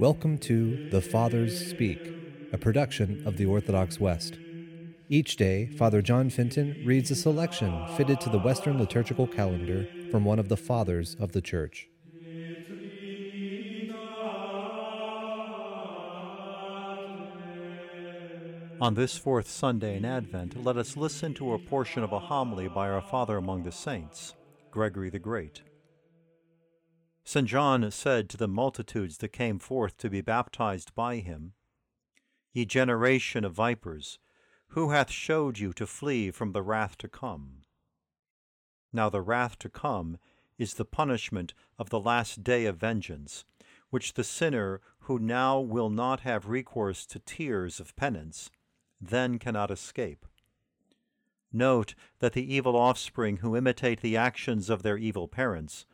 Welcome to The Fathers Speak, a production of the Orthodox West. Each day, Father John Fenton reads a selection fitted to the Western liturgical calendar from one of the Fathers of the Church. On this fourth Sunday in Advent, let us listen to a portion of a homily by our Father among the Saints, Gregory the Great. St. John said to the multitudes that came forth to be baptized by him, Ye generation of vipers, who hath showed you to flee from the wrath to come? Now the wrath to come is the punishment of the last day of vengeance, which the sinner who now will not have recourse to tears of penance, then cannot escape. Note that the evil offspring who imitate the actions of their evil parents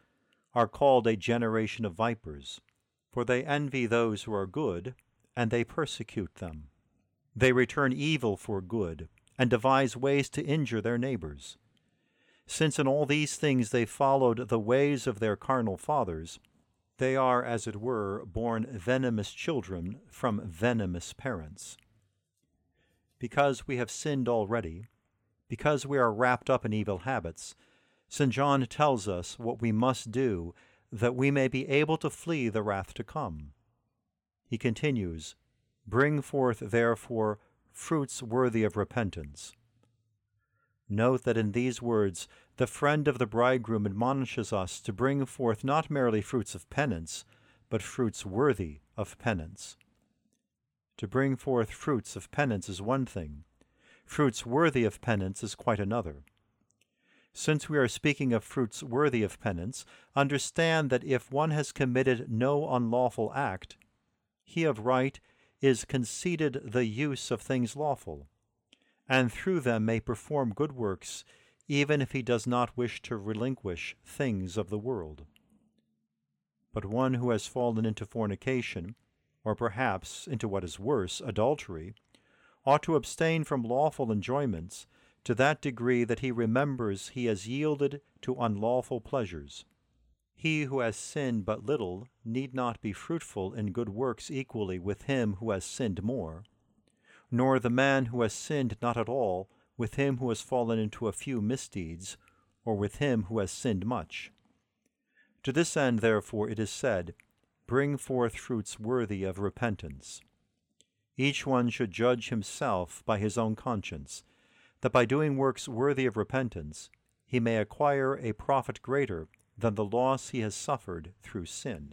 are called a generation of vipers, for they envy those who are good, and they persecute them. They return evil for good, and devise ways to injure their neighbors. Since in all these things they followed the ways of their carnal fathers, they are, as it were, born venomous children from venomous parents. Because we have sinned already, because we are wrapped up in evil habits, St. John tells us what we must do that we may be able to flee the wrath to come. He continues, Bring forth, therefore, fruits worthy of repentance. Note that in these words, the friend of the bridegroom admonishes us to bring forth not merely fruits of penance, but fruits worthy of penance. To bring forth fruits of penance is one thing, fruits worthy of penance is quite another. Since we are speaking of fruits worthy of penance, understand that if one has committed no unlawful act, he of right is conceded the use of things lawful, and through them may perform good works, even if he does not wish to relinquish things of the world. But one who has fallen into fornication, or perhaps into what is worse, adultery, ought to abstain from lawful enjoyments to that degree that he remembers he has yielded to unlawful pleasures. He who has sinned but little need not be fruitful in good works equally with him who has sinned more, nor the man who has sinned not at all with him who has fallen into a few misdeeds, or with him who has sinned much. To this end, therefore, it is said, Bring forth fruits worthy of repentance. Each one should judge himself by his own conscience that by doing works worthy of repentance he may acquire a profit greater than the loss he has suffered through sin.